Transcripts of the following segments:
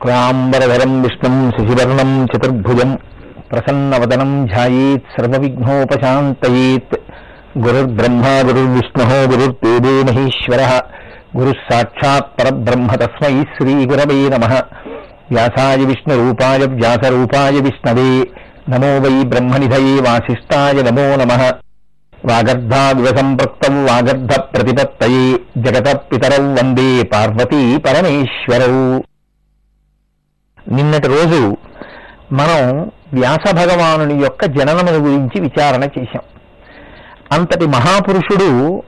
శుక్లాంబరధరం విష్ణుం శశివర్ణం చతుర్భుజం ప్రసన్నవదనం ధ్యాయేత్ సర్వవిఘ్నోపశాంతయేత్. గురుర్బ్రహ్మ గురుర్విష్ణు గురుర్దేవో మహేశ్వర. గురు సాక్షాత్ పరబ్రహ్మ తస్మై శ్రీగురవే నమ. వ్యాసాయ విష్ణురూపాయ వ్యాసరూపాయ విష్ణవే. నమో వై బ్రహ్మనిధయే వాసిష్టాయ నమో నమ. వాగర్ధావివ సంపృక్తం వాగర్ధ ప్రతిపత్తయే జగత పితరౌ వందే పార్వతీ పరమేశ్వరౌ. నిన్నటి రోజు మనం వ్యాస భగవానుని యొక్క జననమును గురించి విచారణ చేశాం. అంతటి మహాపురుషుడు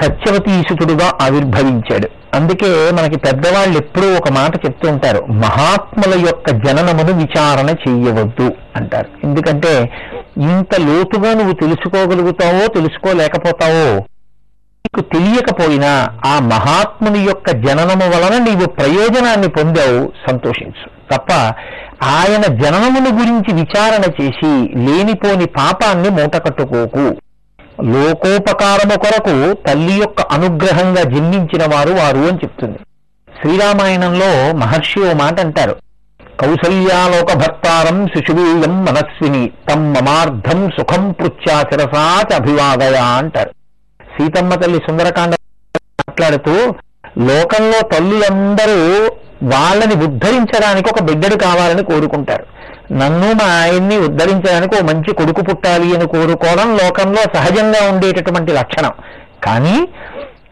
సత్యవతీసుతుడుగా ఆవిర్భవించాడు. అందుకే మనకి పెద్దవాళ్ళు ఎప్పుడూ ఒక మాట చెప్తూ ఉంటారు మహాత్ముల యొక్క జననమును విచారణ చేయవద్దు అంటారు. ఎందుకంటే ఇంత లోతుగా నువ్వు తెలుసుకోగలుగుతావో తెలుసుకోలేకపోతావో నీకు తెలియకపోయినా ఆ మహాత్ముని యొక్క జననము వలన నీవు ప్రయోజనాన్ని పొందావు సంతోషించు. తప్ప ఆయన జననమును గురించి విచారణ చేసి లేనిపోని పాపాన్ని మూటకట్టుకోకు. లోకోపకారము కొరకు తల్లి యొక్క అనుగ్రహంగా జన్మించిన వారు వారు అని చెప్తుంది. శ్రీరామాయణంలో మహర్షి ఓ మాట అంటారు. కౌసల్యాలోక భర్తారం శిశువీయం మనస్విని తం మమార్థం సుఖం పృచ్ఛా శిరసాచ అభివాదయ అంటారు. సీతమ్మ తల్లి సుందరకాండ మాట్లాడుతూ లోకంలో తల్లులందరూ వాళ్ళని ఉద్ధరించడానికి ఒక బిడ్డడు కావాలని కోరుకుంటారు. నన్ను మా ఆయన్ని ఉద్ధరించడానికి ఓ మంచి కొడుకు పుట్టాలి అని కోరుకోవడం లోకంలో సహజంగా ఉండేటటువంటి లక్షణం. కానీ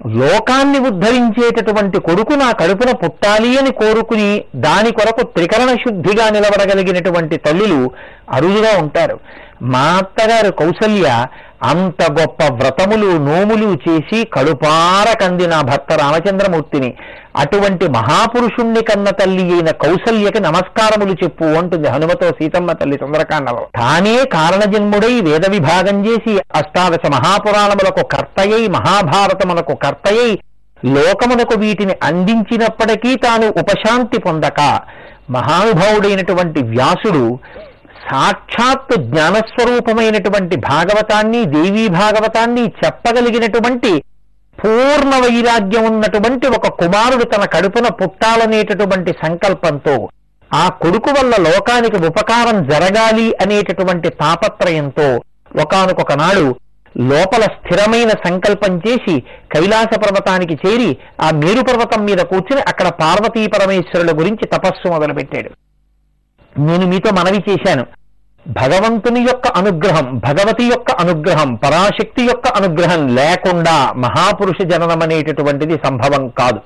లోకాన్ని ఉద్ధరించేటటువంటి కొడుకు నా కడుపున పుట్టాలి అని కోరుకుని దాని కొరకు త్రికరణ శుద్ధిగా నిలబడగలిగినటువంటి తల్లులు అరుదుగా ఉంటారు. మా అత్తగారు కౌసల్య అంత గొప్ప వ్రతములు నోములు చేసి కడుపార కంది నా భర్త రామచంద్రమూర్తిని. అటువంటి మహాపురుషుణ్ణి కన్న తల్లి అయిన కౌసల్యకి నమస్కారములు చెప్పు అంటుంది హనుమతో సీతమ్మ తల్లి సుందరకాండలో తానే కారణజన్ముడై వేద విభాగం చేసి అష్టాదశ మహాపురాణములకు కర్తయై మహాభారతములకు కర్తయై లోకమునకు వీటిని అందించినప్పటికీ తాను ఉపశాంతి పొందక మహానుభావుడైనటువంటి వ్యాసుడు సాక్షాత్ జ్ఞానస్వరూపమైనటువంటి భాగవతాన్ని దేవీ భాగవతాన్ని చెప్పగలిగినటువంటి పూర్ణ వైరాగ్యం ఉన్నటువంటి ఒక కుమారుడు తన కడుపున పుట్టాలనేటటువంటి సంకల్పంతో ఆ కొడుకు వల్ల లోకానికి ఉపకారం జరగాలి అనేటటువంటి తాపత్రయంతో ఒకనొకనాడు లోపల స్థిరమైన సంకల్పం చేసి కైలాస పర్వతానికి చేరి ఆ మేరు పర్వతం మీద కూర్చుని అక్కడ పార్వతీ పరమేశ్వరుల గురించి తపస్సు మొదలుపెట్టాడు. నేను మీతో మనవి చేశాను. భగవంతుని యొక్క అనుగ్రహం భగవతి యొక్క అనుగ్రహం పరాశక్తి యొక్క అనుగ్రహం లేకుండా మహాపురుష జననం అనేటటువంటిది సంభవం కాదు.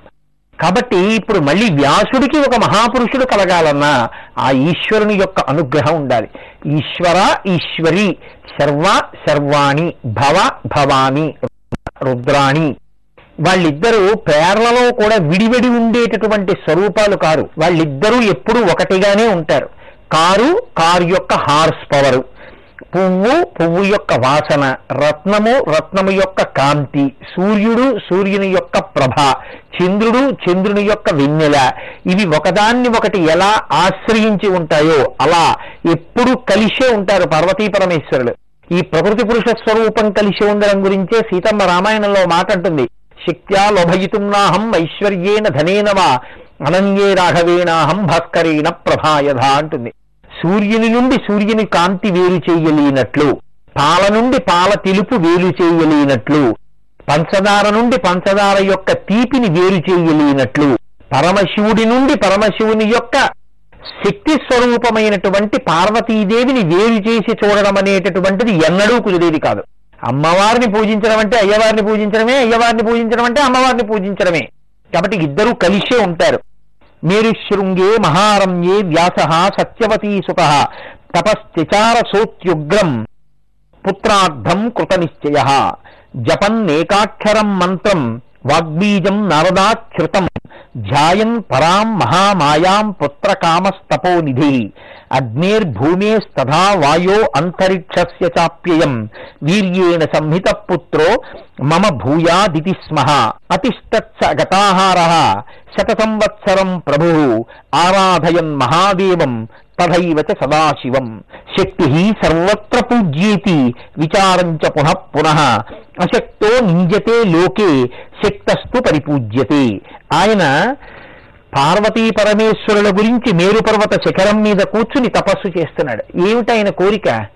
కాబట్టి ఇప్పుడు మళ్ళీ వ్యాసుడికి ఒక మహాపురుషుడు కలగాలన్నా ఆ ఈశ్వరుని యొక్క అనుగ్రహం ఉండాలి. ఈశ్వర ఈశ్వరి సర్వ సర్వాణి భవ భవాని రుద్రాణి. వాళ్ళిద్దరూ పేర్లలో కూడా విడివిడి ఉండేటటువంటి స్వరూపాలు కారు. వాళ్ళిద్దరూ ఎప్పుడూ ఒకటిగానే ఉంటారు. కారు కారు యొక్క హార్స్ పవరు. పువ్వు పువ్వు యొక్క వాసన రత్నము రత్నము యొక్క కాంతి. సూర్యుడు సూర్యుని యొక్క ప్రభ. చంద్రుడు చంద్రుని యొక్క వెన్నెల. ఇవి ఒకదాన్ని ఒకటి ఎలా ఆశ్రయించి ఉంటాయో అలా ఎప్పుడు కలిసే ఉంటారు పార్వతీ పరమేశ్వరుడు ఈ ప్రకృతి పురుష స్వరూపం కలిసి ఉండడం గురించే సీతమ్మ రామాయణంలో మాట అంటుంది. శక్త్యా లోభయితున్నాహం ఐశ్వర్యేన ధనేనవా అనన్యే రాఘవేణాహం భాస్కరేణ ప్రభాయధ అంటుంది. సూర్యుని నుండి సూర్యుని కాంతి వేరు చేయలేనట్లు పాల నుండి పాల తెలుపు వేరు చేయలేనట్లు పంచదార నుండి పంచదార యొక్క తీపిని వేరు చేయలేనట్లు పరమశివుడి నుండి పరమశివుని యొక్క శక్తి స్వరూపమైనటువంటి పార్వతీదేవిని వేరు చేసి చూడడం అనేటటువంటిది ఎన్నడూ కుదిరేది కాదు. అమ్మవారిని పూజించడం అంటే అయ్యవారిని పూజించడమే అయ్యవారిని పూజించడం అంటే అమ్మవారిని పూజించడమే. కాబట్టి ఇద్దరూ కలిసే ఉంటారు. మేరుశృంగే మహారమ్యే వ్యాస సత్యవతీ సుత పుత్రార్థం కృత నిశ్చయ జపన్నేకాక్షరం మంత్రం వాగ్బీజం నారదాచ్యుతం. ధ్యాయన్ పరాం మహామాయాం పుత్రకామస్తపోనిధి అగ్నేర్భూమేస్తథా వాయో అంతరిక్షస్య చాప్యయం. వీర్యేణ సంహిత పుత్రో మమ భూయాదితి స్మ. అతిష్టచ్చ గతాహార. శత సంవత్సరం ప్రభు. ఆరాధయన్ మహాదేవం. తథైవ సదాశివం. శక్తి సర్వత్ర పూజ్యేతి విచారం చ పునః పునః. అశక్తో నింజతే లోకే శక్తస్తు పరిపూజ్యతే. ఆయన పార్వతీ పరమేశ్వరుల గురించి మేరుపర్వత శిఖరం మీద కూర్చుని తపస్సు చేస్తున్నాడు. ఏమిటైన కోరిక?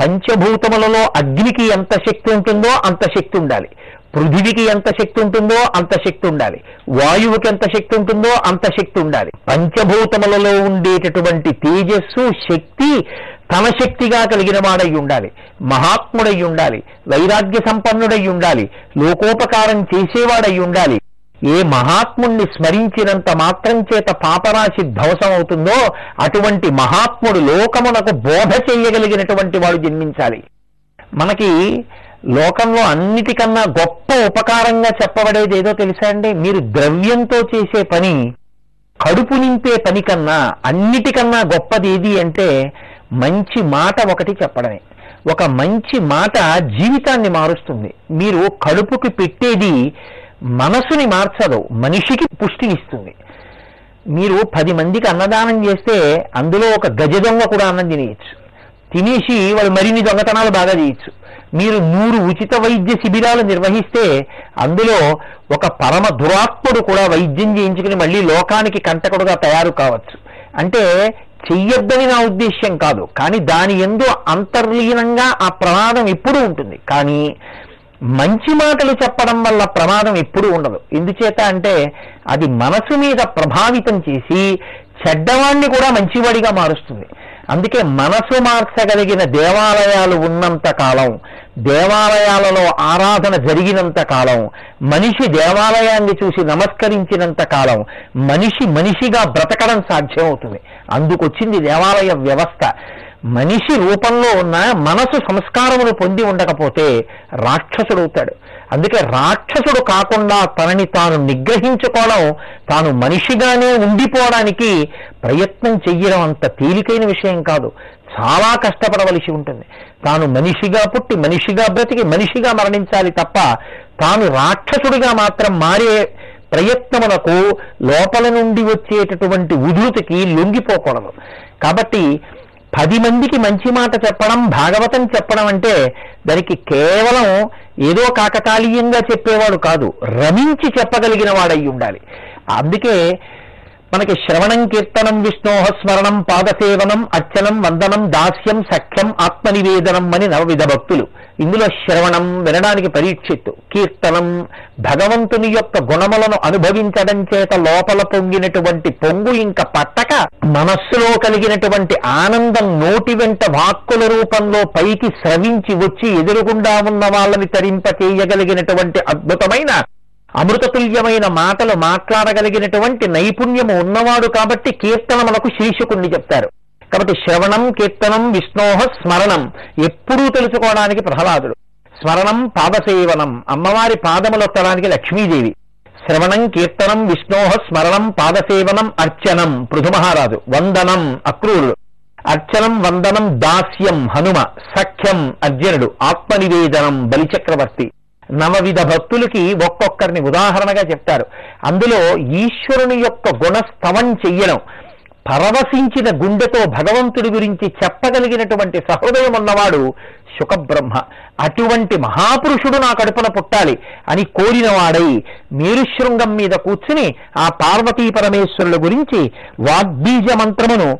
పంచభూతములలో అగ్నికి ఎంత శక్తి ఉంటుందో అంత శక్తి ఉండాలి. పృథివికి ఎంత శక్తి ఉంటుందో అంత శక్తి ఉండాలి. వాయువుకి ఎంత శక్తి ఉంటుందో అంత శక్తి ఉండాలి. పంచభూతములలో ఉండేటటువంటి తేజస్సు శక్తి తన శక్తిగా కలిగిన వాడై ఉండాలి. మహాత్ముడై ఉండాలి. వైరాగ్య సంపన్నుడై ఉండాలి. లోకోపకారం చేసేవాడై ఉండాలి. ఏ మహాత్ముణ్ణి స్మరించినంత మాత్రం చేత పాపరాశి ధ్వంసం అవుతుందో అటువంటి మహాత్ముడు లోకమునకు బోధ చేయగలిగినటువంటి వాడు జన్మించాలి. మనకి లోకంలో అన్నిటికన్నా గొప్ప ఉపకారంగా చెప్పబడేది ఏదో తెలుసా అండి? మీరు ద్రవ్యంతో చేసే పని కడుపు నింపే పని కన్నా అన్నిటికన్నా గొప్పది ఏది అంటే మంచి మాట ఒకటి చెప్పడమే. ఒక మంచి మాట జీవితాన్ని మారుస్తుంది. మీరు కడుపుకి పెట్టేది మనసుని మార్చదు మనిషికి పుష్టినిస్తుంది మీరు పది మందికి అన్నదానం చేస్తే అందులో ఒక గజ దొంగ కూడా అన్నం తినేయచ్చు. తినేసి వాళ్ళు మరిన్ని దొంగతనాలు బాగా చేయొచ్చు. మీరు నూరు ఉచిత వైద్య శిబిరాలు నిర్వహిస్తే అందులో ఒక పరమ దురాత్ముడు కూడా వైద్యం చేయించుకుని మళ్ళీ లోకానికి కంటకుడుగా తయారు కావచ్చు. అంటే చెయ్యొద్దని నా ఉద్దేశ్యం కాదు. కానీ దాని ఎందు అంతర్లీనంగా ఆ ప్రమాదం ఎప్పుడూ ఉంటుంది. కానీ మంచి మాటలు చెప్పడం వల్ల ప్రమాదం ఎప్పుడూ ఉండదు. ఎందుచేత అంటే అది మనసు మీద ప్రభావితం చేసి చెడ్డవాణ్ణి కూడా మంచివాడిగా మారుస్తుంది. అందుకే మనసు మార్చగలిగిన దేవాలయాలు ఉన్నంత కాలం దేవాలయాలలో ఆరాధన జరిగినంత కాలం మనిషి దేవాలయాన్ని చూసి నమస్కరించినంత కాలం మనిషి మనిషిగా బ్రతకడం సాధ్యమవుతుంది. అందుకొచ్చింది దేవాలయ వ్యవస్థ. మనిషి రూపంలో ఉన్న మనసు సంస్కారమును పొంది ఉండకపోతే రాక్షసుడవుతాడు. అందుకే రాక్షసుడు కాకుండా తనని తాను నిగ్రహించుకోవడం తాను మనిషిగానే ఉండిపోవడానికి ప్రయత్నం చెయ్యడం అంత తేలికైన విషయం కాదు. చాలా కష్టపడవలసి ఉంటుంది. తాను మనిషిగా పుట్టి మనిషిగా బ్రతికి మనిషిగా మరణించాలి తప్ప తాను రాక్షసుడిగా మాత్రం మారే ప్రయత్నమునకు లోపల నుండి వచ్చేటటువంటి ఉధృతికి లొంగిపోకూడదు. కాబట్టి పది మందికి మంచి మాట చెప్పడం భాగవతం చెప్పడం అంటే దానికి కేవలం ఏదో కాకతాళీయంగా చెప్పేవాడు కాదు రమించి చెప్పగలిగిన వాడై ఉండాలి. అందుకే మనకి శ్రవణం కీర్తనం విష్ణోహ స్మరణం పాదసేవనం అర్చనం వందనం దాస్యం సఖ్యం ఆత్మనివేదనం అని నవవిధ భక్తులు. ఇందులో శ్రవణం వినడానికి పరీక్షిత్తు కీర్తనం భగవంతుని యొక్క గుణములను అనుభవించడం చేత లోపల పొంగినటువంటి పొంగు ఇంకా పట్టక మనస్సులో కలిగినటువంటి ఆనందం నోటి వెంట వాక్కుల రూపంలో పైకి స్రవించి వచ్చి ఎదురుగుండా ఉన్న వాళ్ళని తరింపచేయగలిగినటువంటి అద్భుతమైన అమృతతుల్యమైన మాటలు మాట్లాడగలిగినటువంటి నైపుణ్యము ఉన్నవాడు కాబట్టి కీర్తనములకు శీర్షకుణ్ణి చెప్తారు. కాబట్టి శ్రవణం కీర్తనం విష్ణోహ స్మరణం ఎప్పుడూ తెలుసుకోవడానికి ప్రహ్లాదుడు. స్మరణం పాదసేవనం. అమ్మవారి పాదములొత్తడానికి లక్ష్మీదేవి. శ్రవణం కీర్తనం విష్ణోహ స్మరణం పాదసేవనం అర్చనం. పృథుమహారాజు వందనం అక్రూరుడు. అర్చనం వందనం దాస్యం హనుమ సఖ్యం అర్జునుడు ఆత్మనివేదనం బలిచక్రవర్తి. నవవిధ భక్తులకి ఒక్కొక్కరిని ఉదాహరణగా చెప్తారు. అందులో ఈశ్వరుని యొక్క గుణస్తవం చెయ్యడం పరవశించిన గుండెతో భగవంతుడి గురించి చెప్పగలిగినటువంటి సహృదయం ఉన్నవాడు శుకబ్రహ్మ. అటువంటి మహాపురుషుడు నా కడుపున పుట్టాలి అని కోరినవాడై మేరుశృంగం మీద కూర్చుని ఆ పార్వతీ పరమేశ్వరుల గురించి వాగ్బీజ మంత్రమును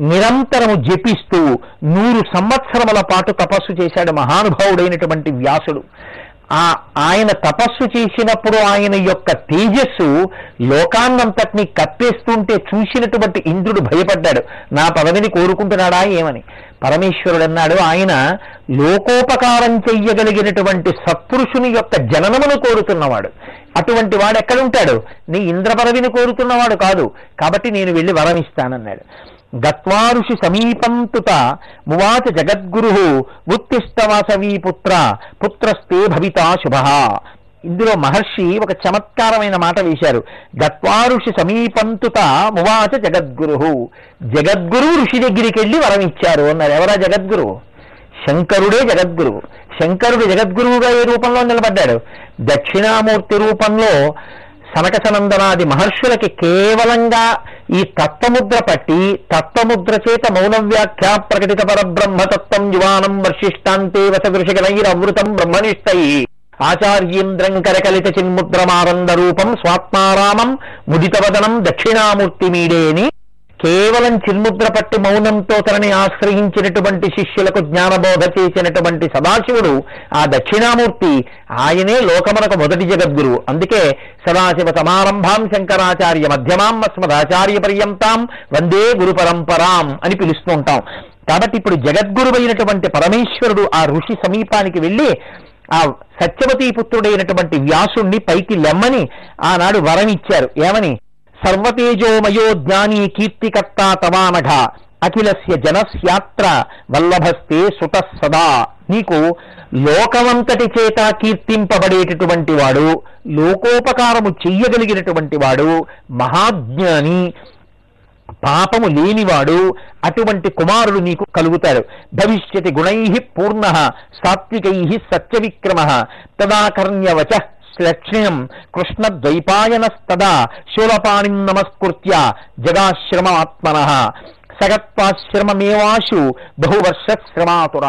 నిరంతరము జపిస్తూ నూరు సంవత్సరముల పాటు తపస్సు చేశాడు మహానుభావుడైనటువంటి వ్యాసుడు. ఆ ఆయన తపస్సు చేసినప్పుడు ఆయన యొక్క తేజస్సు లోకాన్నంతటిని కప్పేస్తుంటే చూసినటువంటి ఇంద్రుడు భయపడ్డాడు. నా పదవిని కోరుకుంటున్నాడా ఏమని? పరమేశ్వరుడు అన్నాడు ఆయన లోకోపకారం చెయ్యగలిగినటువంటి సత్పురుషుని యొక్క జననమును కోరుతున్నవాడు. అటువంటి వాడు ఎక్కడుంటాడు? నీ ఇంద్ర పదవిని కోరుతున్నవాడు కాదు. కాబట్టి నేను వెళ్ళి వరం ఇస్తానన్నాడు గత్వారుషి సమీపం తుత మువాచ జగద్గురు ఉత్తిష్టవాసవీ పుత్ర పుత్రస్తే భవితా శుభ. ఇందులో మహర్షి ఒక చమత్కారమైన మాట వేశారు. గత్వారుషి సమీపంతుత మువాచ జగద్గురు. జగద్గురు ఋషి దగ్గరికి వెళ్ళి వరం ఇచ్చారు అన్నారు. ఎవరా జగద్గురు? శంకరుడే జగద్గురువు శంకరుడు జగద్గురువుగా ఏ రూపంలో నిలబడ్డాడు? దక్షిణామూర్తి రూపంలో సనకసనందనాది మహర్షులకి కేవలంగా ఈ తత్వముద్ర పట్టి తత్వముద్ర చేత మౌన వ్యాఖ్యా ప్రకటిత పరబ్రహ్మతత్వం యువానం వర్షిష్టాంతే వసదృషగణైరవృతం బ్రహ్మనిష్టై. ఆచార్యేంద్రం కరకలిత చిన్ముద్రమానంద రూపం స్వాత్మారామం ముదితవదనం దక్షిణామూర్తి మీడేని కేవలం చిన్ముద్ర పట్టి మౌనంతో తనని ఆశ్రయించినటువంటి శిష్యులకు జ్ఞానబోధ చేసినటువంటి సదాశివుడు ఆ దక్షిణామూర్తి ఆయనే లోకమునకు మొదటి జగద్గురువు అందుకే సదాశివ సమారంభాం శంకరాచార్య మధ్యమాం అస్మదాచార్య పర్యంతాం వందే గురు పరంపరాం అని పిలుస్తూ ఉంటాం. కాబట్టి ఇప్పుడు జగద్గురువైనటువంటి పరమేశ్వరుడు ఆ ఋషి సమీపానికి వెళ్ళి ఆ సత్యవతీ పుత్రుడైనటువంటి వ్యాసుణ్ణి పైకి లెమ్మని ఆనాడు వరం ఇచ్చారు. ఏమని? సర్వతేజోమయో జ్ఞానీ కీర్తికర్త తవానఘ అఖిలస్య జనస్యాత్ర వల్లభస్తే సుత సదా. నీకు లోకమంతటి చేత కీర్తింపబడేటటువంటి వాడు లోకోపకారము చెయ్యగలిగినటువంటి వాడు మహాజ్ఞాని పాపము లేనివాడు అటువంటి కుమారుడు నీకు కలుగుతాడు. భవిష్యతి గుణై పూర్ణ సాత్వికై సత్యవిక్రమ తదాకర్ణ్యవచ. లక్ష్యం కృష్ణద్వైపాయనస్తదా శూలపాణిం నమస్కృత్య జగాశ్రమాత్మన సగత్వాశ్రమమేవాశు బహువర్షశ్రమాతుర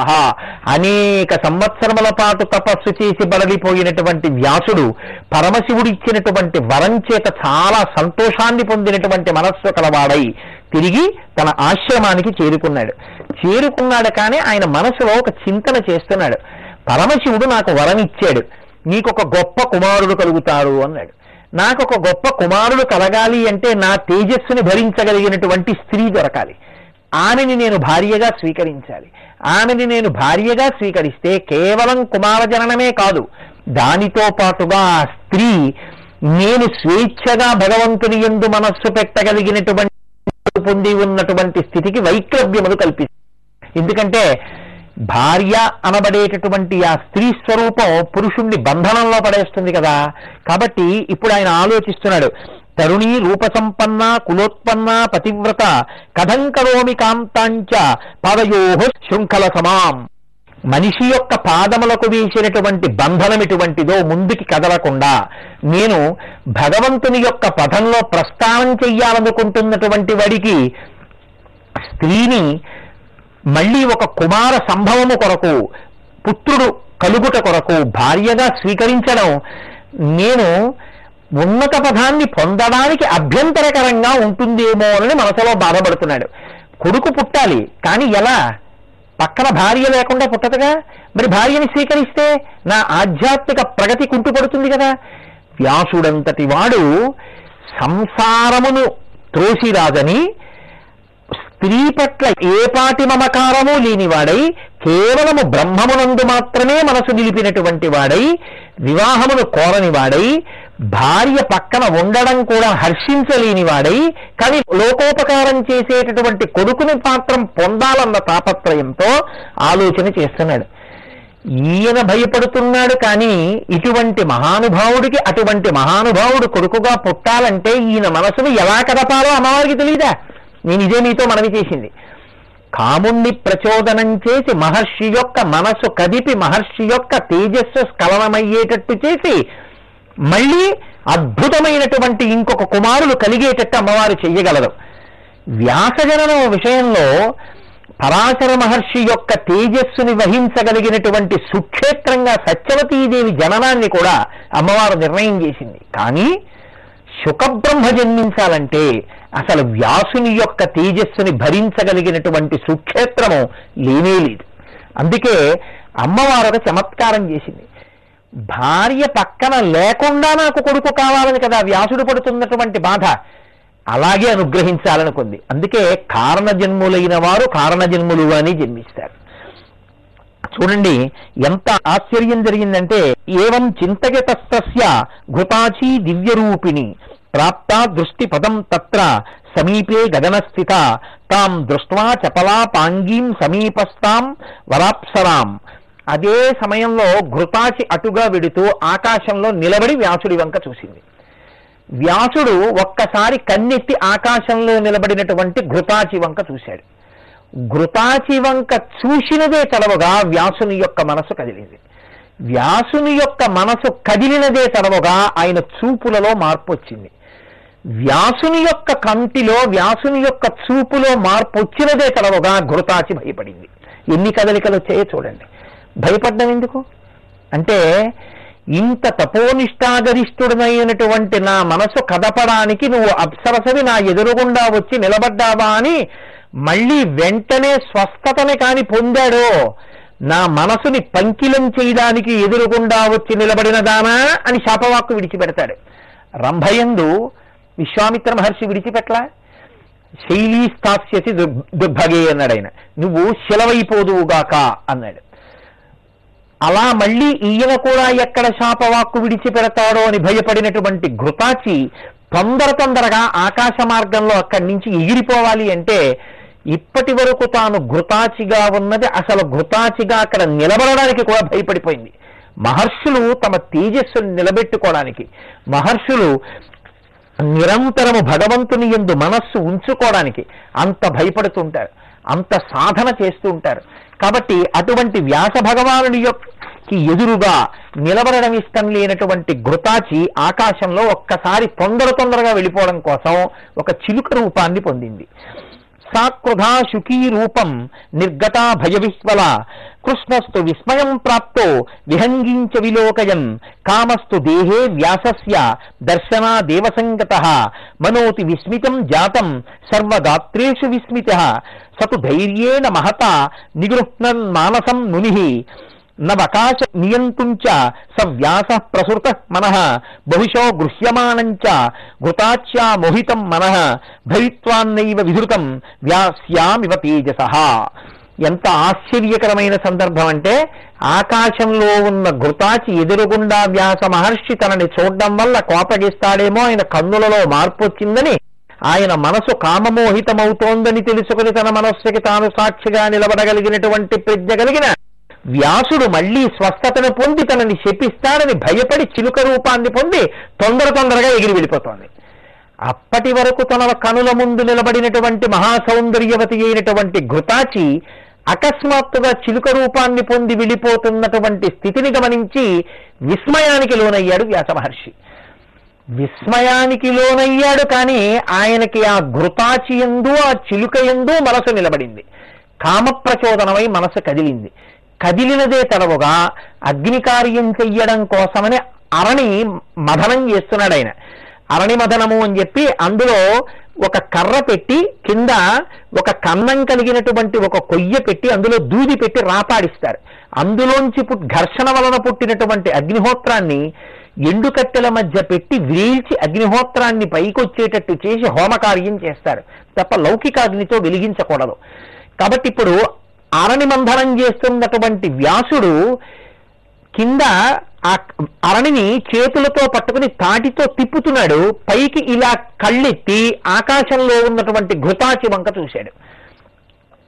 అనేక సంవత్సరముల పాటు తపస్సు చేసి బడలిపోయినటువంటి వ్యాసుడు పరమశివుడు ఇచ్చినటువంటి వరం చేత చాలా సంతోషాన్ని పొందినటువంటి మనస్సు కలవాడై తిరిగి తన ఆశ్రమానికి చేరుకున్నాడు. చేరుకున్నాడు కానీ ఆయన మనసులో ఒక చింతన చేస్తున్నాడు. పరమశివుడు నాకు వరం ఇచ్చాడు నీకొక గొప్ప కుమారుడు కలుగుతాడు అన్నాడు. నాకు ఒక గొప్ప కుమారుడు కలగాలి అంటే నా తేజస్సుని భరించగలిగినటువంటి స్త్రీ దొరకాలి. ఆమెని నేను భార్యగా స్వీకరించాలి. ఆమెని నేను భార్యగా స్వీకరిస్తే కేవలం కుమార జననమే కాదు దానితో పాటుగా ఆ స్త్రీ నేను స్వేచ్ఛగా భగవంతుని ఎందు మనస్సు పెట్టగలిగినటువంటి పొంది ఉన్నటువంటి స్థితికి వైక్లభ్యములు కల్పిస్తుంది ఎందుకంటే భార్య అనబడేటటువంటి ఆ స్త్రీ స్వరూపం పురుషుణ్ణి బంధనంలో పడేస్తుంది కదా. కాబట్టి ఇప్పుడు ఆయన ఆలోచిస్తున్నాడు తరుణీ రూపసంపన్న కులోత్పన్న పతివ్రత కథం కరోమి కాంతాంచ పాదయో శృంఖల సమాం. మనిషి యొక్క పాదములకు వేసినటువంటి బంధనం ఎటువంటిదో ముందుకి కదలకుండా నేను భగవంతుని యొక్క పథంలో ప్రస్థానం చెయ్యాలనుకుంటున్నటువంటి వాడికి స్త్రీని మళ్ళీ ఒక కుమార సంభవము కొరకు పుత్రుడు కలుగుట కొరకు భార్యగా స్వీకరించడం నేను ఉన్నత పదాన్ని పొందడానికి అభ్యంతరకరంగా ఉంటుందేమో అని మనసులో బాధపడుతున్నాడు. కొడుకు పుట్టాలి కానీ ఎలా? పక్కన భార్య లేకుండా పుట్టదుగా? మరి భార్యని స్వీకరిస్తే నా ఆధ్యాత్మిక ప్రగతి కుంటుపడుతుంది కదా? వ్యాసుడంతటి వాడు సంసారమును త్రోసిరాదని స్త్రీ పట్ల ఏపాటి పాటి మమకారము లేనివాడై కేవలము బ్రహ్మమునందు మాత్రమే మనసు నిలిపినటువంటి వాడై వివాహమును కోరని వాడై భార్య పక్కన ఉండడం కూడా హర్షించలేని వాడై కానీ లోకోపకారం చేసేటటువంటి కొడుకుని మాత్రం పొందాలన్న తాపత్రయంతో ఆలోచన చేస్తున్నాడు. ఈయన భయపడుతున్నాడు కానీ ఇటువంటి మహానుభావుడికి అటువంటి మహానుభావుడు కొడుకుగా పుట్టాలంటే ఈయన మనసును ఎలా కదపాలో అమ్మవారికి తెలియదా నేను ఇదే మీతో మనవి చేసింది. కాముణ్ణి ప్రచోదనం చేసి మహర్షి యొక్క మనసు కదిపి మహర్షి యొక్క తేజస్సు స్ఖలనమయ్యేటట్టు చేసి మళ్ళీ అద్భుతమైనటువంటి ఇంకొక కుమారులు కలిగేటట్టు అమ్మవారు చెయ్యగలరు. వ్యాసజననం విషయంలో పరాశర మహర్షి యొక్క తేజస్సుని వహించగలిగినటువంటి సుక్షేత్రంగా సత్యవతీదేవి జననాన్ని కూడా అమ్మవారు నిర్ణయం చేసింది. కానీ శుకబ్రహ్మ జన్మించాలంటే అసలు వ్యాసుని యొక్క తేజస్సుని భరించగలిగినటువంటి సుక్షేత్రము లేనే లేదు. అందుకే అమ్మవారు ఒక చమత్కారం చేసింది. భార్య పక్కన లేకుండా నాకు కొడుకు కావాలని కదా వ్యాసుడు పడుతున్నటువంటి బాధ. అలాగే అనుగ్రహించాలనుకుంది. అందుకే కారణ జన్ములైన వారు కారణ జన్ములు అని జన్మిస్తారు. చూడండి ఎంత ఆశ్చర్యం జరిగిందంటే ఏవం చింతయతస్తస్య ఘృతాచీ దివ్యరూపిణి ప్రాప్త దృష్టి పదం తత్ర సమీపే గగనస్థిత తాం దృష్ట్వా చపలా పాంగీం సమీపస్థాం వరాప్సరాం. అదే సమయంలో ఘృతాచి అటుగా విడుతూ ఆకాశంలో నిలబడి వ్యాసుడి వంక చూసింది. వ్యాసుడు ఒక్కసారి కన్నెత్తి ఆకాశంలో నిలబడినటువంటి ఘృతాచి వంక చూశాడు. ఘృతాచివంక చూసినదే తడవగా వ్యాసుని యొక్క మనసు కదిలింది. వ్యాసుని యొక్క మనసు కదిలినదే తడవగా ఆయన చూపులలో మార్పు వచ్చింది వ్యాసుని యొక్క కంటిలో వ్యాసుని యొక్క చూపులో మార్పు వచ్చినదే తడవగా ఘృతాచి భయపడింది. ఎన్ని కదలికలు వచ్చాయో చూడండి. భయపడ్డం ఎందుకు? అంటే ఇంత తపోనిష్టాగరిష్ఠుడనైనటువంటి నా మనసు కదపడానికి నువ్వు అప్సరసవి నా ఎదురుగుండా వచ్చి నిలబడ్డావా అని మళ్ళీ వెంటనే స్వస్థతని కాని పొందాడో? నా మనసుని పంకిలం చేయడానికి ఎదురుకుండా వచ్చి నిలబడిన దానా? అని శాపవాక్కు విడిచిపెడతాడు. రంభయందు విశ్వామిత్ర మహర్షి విడిచిపెట్టలా శైలీ స్థాప్యసి దుర్- దుర్భగే అన్నాడు ఆయన నువ్వు శిలవైపోదువుగాక అన్నాడు. అలా మళ్ళీ ఈయన కూడా ఎక్కడ శాపవాక్కు విడిచిపెడతాడో అని భయపడినటువంటి ఘృతాచి తొందర తొందరగా ఆకాశ మార్గంలో అక్కడి నుంచి ఎగిరిపోవాలి అంటే ఇప్పటి వరకు తాను ఘృతాచిగా ఉన్నది అసలు ఘృతాచిగా అక్కడ నిలబడడానికి కూడా భయపడిపోయింది. మహర్షులు తమ తేజస్సును నిలబెట్టుకోవడానికి మహర్షులు నిరంతరము భగవంతుని ఎందు మనస్సు ఉంచుకోవడానికి అంత భయపడుతుంటారు అంత సాధన చేస్తూ ఉంటారు. కాబట్టి అటువంటి వ్యాస భగవానుడి యొక్క ఎదురుగా నిలబడడం ఇష్టం లేనటువంటి ఘృతాచి ఆకాశంలో ఒక్కసారి తొందర తొందరగా వెళ్ళిపోవడం కోసం ఒక చిలుక రూపాన్ని పొందింది. సాక్రుధా శుకీ రూపం నిర్గతా భయవిహ్వల. కృష్ణస్తు విస్మయం ప్రాప్తో విహంగించ విలోకయన్ కామస్తు దేహే వ్యాసస్య దర్శనా దేవసంగత. మనోతి విస్మితం జాతం సర్వగాత్రేషు విస్మిత. సతు ధైర్యేణ మహత నిగృహ్నన్ మానసం ముని. నవకాశ నియంతుంచ స వ్యాస ప్రసృత మనః బహుశో గృహ్యమానంచ ఘృతాచ్యా మోహితం మనః భవిత్వాన్నైవ విధృతం వ్యాస్యామివ తేజస. ఎంత ఆశ్చర్యకరమైన సందర్భం అంటే ఆకాశంలో ఉన్న ఘృతాచి ఎదురుగుండా వ్యాస మహర్షి తనని చూడడం వల్ల కోపగిస్తాడేమో ఆయన కన్నులలో మార్పు వచ్చిందని ఆయన మనసు కామమోహితమవుతోందని తెలుసుకుని తన మనస్సుకి తాను సాక్షిగా నిలబడగలిగినటువంటి ప్రజ్ఞ కలిగిన వ్యాసుడు మళ్ళీ స్వస్థతను పొంది తనని శపిస్తాడని భయపడి చిలుక రూపాన్ని పొంది తొందర తొందరగా ఎగిరి వెళ్ళిపోతోంది. అప్పటి వరకు తన కనుల ముందు నిలబడినటువంటి మహాసౌందర్యవతి అయినటువంటి ఘృతాచి అకస్మాత్తుగా చిలుక రూపాన్ని పొంది వెళ్ళిపోతున్నటువంటి స్థితిని గమనించి విస్మయానికి లోనయ్యాడు వ్యాస మహర్షి. విస్మయానికి లోనయ్యాడు కానీ ఆయనకి ఆ ఘృతాచి ఎందు ఆ చిలుక ఎందు మనసు నిలబడింది. కామప్రచోదనమై మనసు కదిలింది. కదిలినదే తడవుగా అగ్ని కార్యం చెయ్యడం కోసమని అరణి మథనం చేస్తున్నాడు ఆయన. అరణి మథనము అని చెప్పి అందులో ఒక కర్ర పెట్టి కింద ఒక కన్నం కలిగినటువంటి ఒక కొయ్య పెట్టి అందులో దూది పెట్టి రాపాడిస్తారు. అందులోంచి పుట్ ఘర్షణ వలన పుట్టినటువంటి అగ్నిహోత్రాన్ని ఎండుకట్టెల మధ్య పెట్టి వీల్చి అగ్నిహోత్రాన్ని పైకొచ్చేటట్టు చేసి హోమకార్యం చేస్తారు. తప్ప లౌకికాగ్నితో వెలిగించకూడదు. కాబట్టి ఇప్పుడు అరణి మంధనం చేస్తున్నటువంటి వ్యాసుడు కింద ఆ అరణిని చేతులతో పట్టుకుని తాటితో తిప్పుతున్నాడు. పైకి ఇలా కళ్ళెత్తి ఆకాశంలో ఉన్నటువంటి ఘృతాచి వంక చూశాడు.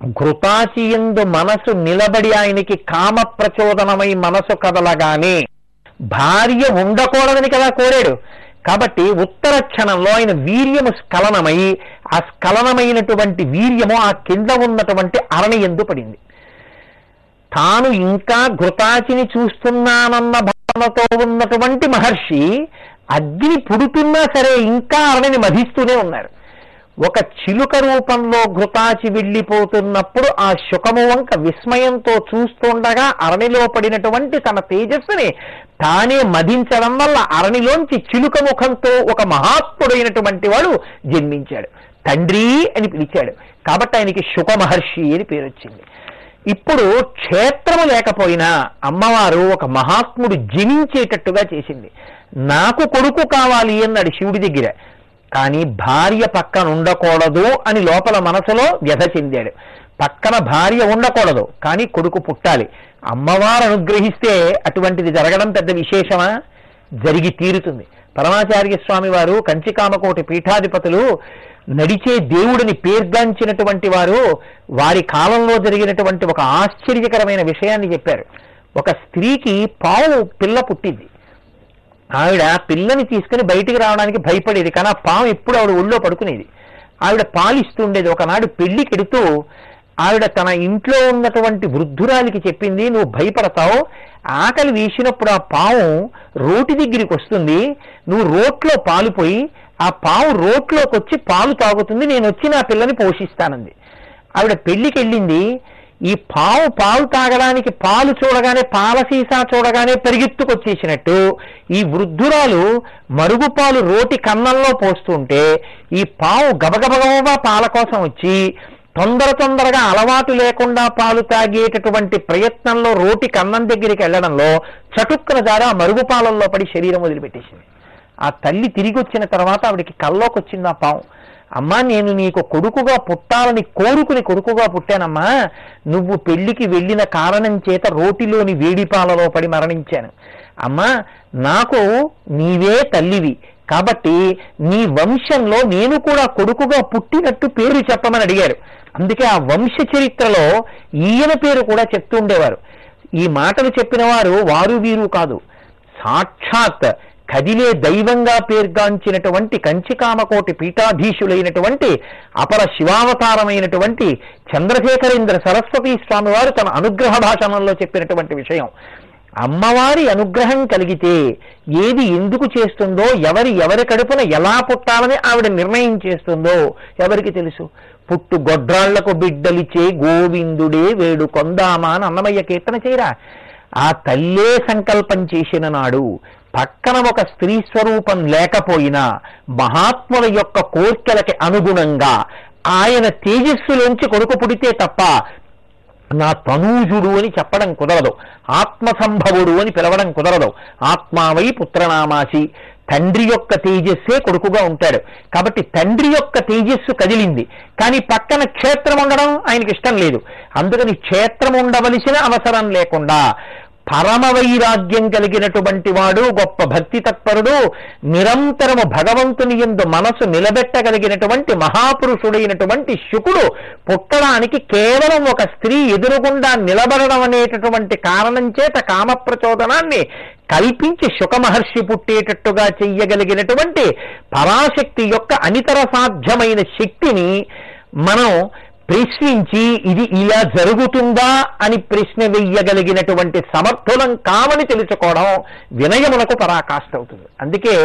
ఘృతాచి ఎందు మనసు నిలబడి ఆయనకి కామ ప్రచోదనమై మనసు కదలగానే భార్య ఉండకూడదని కదా కోరాడు. కాబట్టి ఉత్తర క్షణంలో ఆయన వీర్యము స్ఖలనమై ఆ స్ఖలనమైనటువంటి వీర్యము ఆ కింద ఉన్నటువంటి అరణి ఎందు పడింది. తాను ఇంకా ఘృతాచిని చూస్తున్నానన్న భావనతో ఉన్నటువంటి మహర్షి అగ్ని పుడుతున్నా సరే ఇంకా అరణిని మధిస్తూనే ఉన్నారు. ఒక చిలుక రూపంలో ఘృతాచి వెళ్ళిపోతున్నప్పుడు ఆ శుకము వంక విస్మయంతో చూస్తుండగా అరణిలో పడినటువంటి తన తేజస్సుని తానే మదించడం వల్ల అరణిలోంచి చిలుక ముఖంతో ఒక మహాత్ముడైనటువంటి వాడు జన్మించాడు. తండ్రి అని పిలిచాడు. కాబట్టి ఆయనకి శుక మహర్షి అని పేరు వచ్చింది. ఇప్పుడు క్షేత్రము లేకపోయినా అమ్మవారు ఒక మహాత్ముడు జనించేటట్టుగా చేసింది. నాకు కొడుకు కావాలి అన్నాడు శివుడి దగ్గర. కానీ భార్య పక్కన ఉండకూడదు అని లోపల మనసులో వ్యధ చెందాడు. పక్కన భార్య ఉండకూడదు కానీ కొడుకు పుట్టాలి. అమ్మవారు అనుగ్రహిస్తే అటువంటిది జరగడం పెద్ద విశేషమా? జరిగి తీరుతుంది. పరమాచార్య స్వామి వారు కంచికామకోటి పీఠాధిపతులు నడిచే దేవుడిని పేర్గాంచినటువంటి వారు వారి కాలంలో జరిగినటువంటి ఒక ఆశ్చర్యకరమైన విషయాన్ని చెప్పారు. ఒక స్త్రీకి పావు పిల్ల పుట్టింది. ఆవిడ పిల్లని తీసుకుని బయటికి రావడానికి భయపడేది కానీ ఆ పాము ఎప్పుడు ఆవిడ ఒళ్ళో పడుకునేది. ఆవిడ పాలిస్తుండేది. ఒకనాడు పెళ్ళి కెడుతూ ఆవిడ తన ఇంట్లో ఉన్నటువంటి వృద్ధురాలికి చెప్పింది నువ్వు భయపడతావు. ఆకలి వేసినప్పుడు ఆ పాము రోటి దగ్గరికి వస్తుంది. నువ్వు రోట్లో పాలుపోయి ఆ పాము రోట్లోకి వచ్చి పాలు తాగుతుంది. నేను వచ్చి నా పిల్లని పోషిస్తానంది. ఆవిడ పెళ్ళికి వెళ్ళింది ఈ పావు పాలు తాగడానికి పాలు చూడగానే పాల సీసా చూడగానే పరిగెత్తుకొచ్చేసినట్టు ఈ వృద్ధురాలు మరుగు పాలు రోటి కన్నంలో పోస్తుంటే ఈ పావు గబగబగబా పాల కోసం వచ్చి తొందర తొందరగా అలవాటు లేకుండా పాలు తాగేటటువంటి ప్రయత్నంలో రోటి కన్నం దగ్గరికి వెళ్ళడంలో చటుక్కున దారా మరుగు పాలల్లో పడి శరీరం వదిలిపెట్టేసింది. ఆ తల్లి తిరిగి వచ్చిన తర్వాత ఆవిడికి కల్లోకి వచ్చింది ఆ పాము అమ్మా నేను నీకు కొడుకుగా పుట్టాలని కోరుకుని కొడుకుగా పుట్టానమ్మా. నువ్వు పెళ్ళికి వెళ్ళిన కారణం చేత రోటిలోని వేడిపాలలో పడి మరణించాను. అమ్మా నాకు నీవే తల్లివి. కాబట్టి నీ వంశంలో నేను కూడా కొడుకుగా పుట్టినట్టు పేరు చెప్పమని అడిగారు. అందుకే ఆ వంశ చరిత్రలో ఈయన పేరు కూడా చెప్తూ ఉండేవారు. ఈ మాటలు చెప్పిన వారు వారు వీరు కాదు. సాక్షాత్ కదిలే దైవంగా పేర్గాంచినటువంటి కంచికామకోటి పీఠాధీశులైనటువంటి అపర శివావతారమైనటువంటి చంద్రశేఖరేంద్ర సరస్వతి స్వామివారు తన అనుగ్రహ భాషణంలో చెప్పినటువంటి విషయం. అమ్మవారి అనుగ్రహం కలిగితే ఏది ఎందుకు చేస్తుందో ఎవరి ఎవరి కడుపున ఎలా పుట్టాలని ఆవిడ నిర్ణయం చేస్తుందో ఎవరికి తెలుసు? పుట్టు గొడ్రాళ్ళకు బిడ్డలిచే గోవిందుడే వేడు కొందామా అని అన్నమయ్య కీర్తన చేయరా? ఆ తల్లే సంకల్పం చేసిన నాడు పక్కన ఒక స్త్రీ స్వరూపం లేకపోయినా మహాత్ముల యొక్క కోర్కెలకి అనుగుణంగా ఆయన తేజస్సులోంచి కొడుకు పుడితే తప్ప నా తనూజుడు అని చెప్పడం కుదరదు. ఆత్మసంభవుడు అని పిలవడం కుదరదు. ఆత్మావై పుత్రనామాసి తండ్రి యొక్క తేజస్సే కొడుకుగా ఉంటాడు. కాబట్టి తండ్రి యొక్క తేజస్సు కదిలింది. కానీ పక్కన క్షేత్రం ఉండడం ఆయనకి ఇష్టం లేదు. అందుకని క్షేత్రం ఉండవలసిన అవసరం లేకుండా పరమ వైరాగ్యం కలిగినటువంటి వాడు గొప్ప భక్తి తత్పరుడు నిరంతరము భగవంతుని ఎందు మనసు నిలబెట్టగలిగినటువంటి మహాపురుషుడైనటువంటి శుకుడు పుట్టడానికి కేవలం ఒక స్త్రీ ఎదురుగుండా నిలబడడం అనేటటువంటి కారణం చేత కామ ప్రచోదనాన్ని కల్పించి శుక మహర్షి పుట్టేటట్టుగా చెయ్యగలిగినటువంటి పరాశక్తి యొక్క అనితర సాధ్యమైన శక్తిని మనం ప్రశ్నించి ఇది ఇలా జరుగుతుందా అని ప్రశ్న వెయ్యగలిగినటువంటి సమర్థులం కామని తెలుసుకోవడం వినయమునకు పరాకాష్ట అవుతుంది అందుకే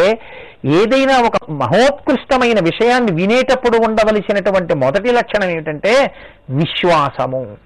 ఏదైనా ఒక మహోత్కృష్టమైన విషయాన్ని వినేటప్పుడు ఉండవలసినటువంటి మొదటి లక్షణం ఏమిటంటే విశ్వాసము.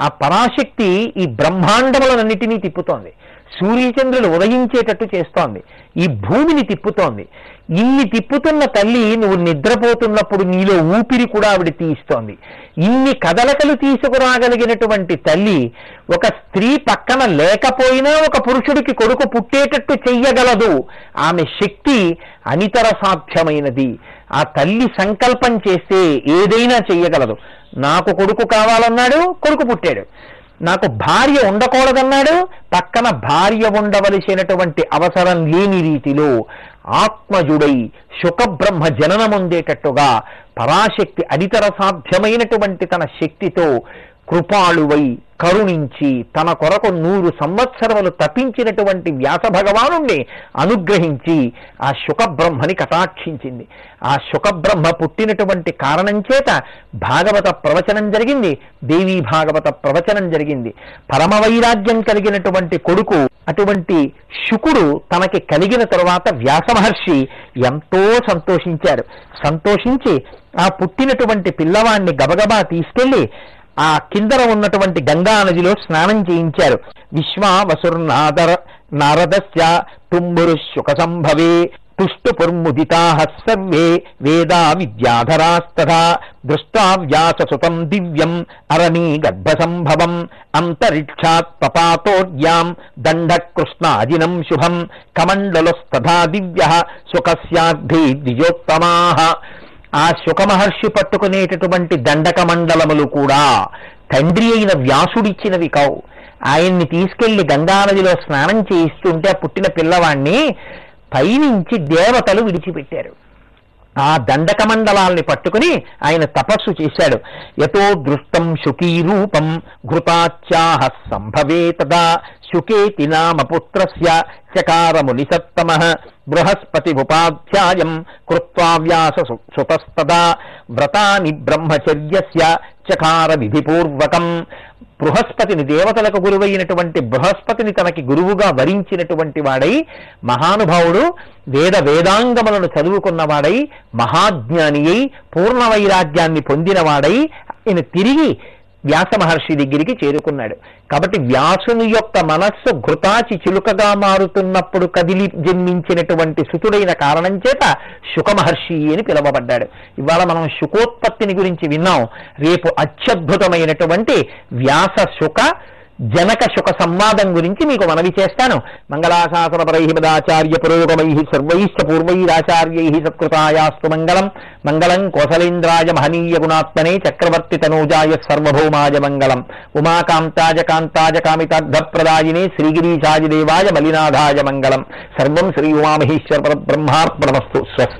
ఆ పరాశక్తి ఈ బ్రహ్మాండములన్నిటినీ తిప్పుతోంది. సూర్యచంద్రులు ఉదయించేటట్టు చేస్తోంది. ఈ భూమిని తిప్పుతోంది. ఇన్ని తిప్పుతున్న తల్లి నువ్వు నిద్రపోతున్నప్పుడు నీలో ఊపిరి కూడా ఆవిడ తీస్తోంది ఇన్ని కదలకలు తీసుకురాగలిగినటువంటి తల్లి ఒక స్త్రీ పక్కన లేకపోయినా ఒక పురుషుడికి కొడుకు పుట్టేటట్టు చెయ్యగలదు. ఆమె శక్తి అనితర సాధ్యమైనది. ఆ తల్లి సంకల్పం చేస్తే ఏదైనా చెయ్యగలదు. నాకు కొడుకు కావాలన్నాడు కొడుకు పుట్టాడు. నాకు భార్య ఉండకూడదన్నాడు పక్కన భార్య ఉండవలసినటువంటి అవసరం లేని రీతిలో ఆత్మజుడై శుకబ్రహ్మ జననముందేటట్టుగా పరాశక్తి అనితర సాధ్యమైనటువంటి తన శక్తితో కృపాళువై కరుణించి తన కొరకు నూరు సంవత్సరములు తప్పించినటువంటి వ్యాస భగవానుణ్ణి అనుగ్రహించి ఆ శుకబ్రహ్మని కటాక్షించింది. ఆ శుకబ్రహ్మ పుట్టినటువంటి కారణం చేత భాగవత ప్రవచనం జరిగింది. దేవీ భాగవత ప్రవచనం జరిగింది. పరమ వైరాగ్యం కలిగినటువంటి కొడుకు అటువంటి శుకుడు తనకి కలిగిన తరువాత వ్యాస మహర్షి ఎంతో సంతోషించారు. సంతోషించి ఆ పుట్టినటువంటి పిల్లవాణ్ణి గబగబా తీసుకెళ్ళి ఆ కిందర ఉన్నటువంటి గంగా నదిలో స్నానం చేయించారు. విశ్వావసుర్నాదర నారదస్య తుంబురు శుక సంభవే తుష్టుపుర్ముదితా సర్వే వేదా విద్యాధరాస్తథా దృష్టా వ్యాససుతం దివ్యం అరణీ గర్భసంభవం అంతరిక్షాత్ పపాతోర్యాం దండకృష్ణాజినం శుభం కమండలస్తథా దివ్య సుఖస్యార్థి ద్విజోత్తమా ఆ శుకమహర్షి పట్టుకునేటటువంటి దండక మండలములు కూడా తండ్రి అయిన వ్యాసుడిచ్చినవి కావు. ఆయన్ని తీసుకెళ్ళి గంగానదిలో స్నానం చేయిస్తుంటే ఆ పుట్టిన పిల్లవాణ్ణి పైనుంచి దేవతలు విడిచిపెట్టారు. ఆ దండకమండలాల్ని పట్టుకుని ఆయన తపస్సు చేశాడు. యతో దృష్టం శుకీ రూపం ఘృతాచ్యాహ సంభవే తదా. శుకేతి నామ పుత్రస్య చకారముని మునిసత్తమ బృహస్పతి ఉపాధ్యాయం కృత్వా వ్యాస సుతస్తదా. వ్రతాని బ్రహ్మచర్యస్య చకార విధిపూర్వకం బృహస్పతిని దేవతలకు గురువైనటువంటి బృహస్పతిని తనకి గురువుగా వరించినటువంటి వాడై మహానుభావుడు వేద వేదాంగములను చదువుకున్నవాడై మహాజ్ఞాని అయి పూర్ణ వైరాగ్యాన్ని పొందినవాడై ఆయన తిరిగి వ్యాస మహర్షి దగ్గరికి చేరుకున్నాడు. కాబట్టి వ్యాసుని యొక్క మనస్సు ఘృతాచి చిలుకగా మారుతున్నప్పుడు కదిలి జన్మించినటువంటి సుతుడైన కారణం చేత శుక మహర్షి అని పిలువబడ్డాడు. ఇవాళ మనం శుకోత్పత్తిని గురించి విన్నాం. రేపు అత్యద్భుతమైనటువంటి వ్యాస శుక జనక శుక సంవాదం గురించి మీకు మనవి చేస్తాను. మంగళాశాసన పరైహిమదాచార్య పురోగమై సర్వైశ్చ పూర్వైరాచార్యై సత్కృతాయాస్తు మంగళం. మంగళం కోసలేంద్రాయ మహనీయ గుణాత్మనే చక్రవర్తి తనూజాయ సర్వభౌమాయ మంగళం. ఉమాకాంతాయ కాంతాయ కామితార్థప్రదాయినే శ్రీగిరీశాయ దేవాయ మలినాథాయ మంగళం. సర్వం శ్రీ ఉమామహేశ్వర బ్రహ్మార్పణమస్తు స్వస్తి.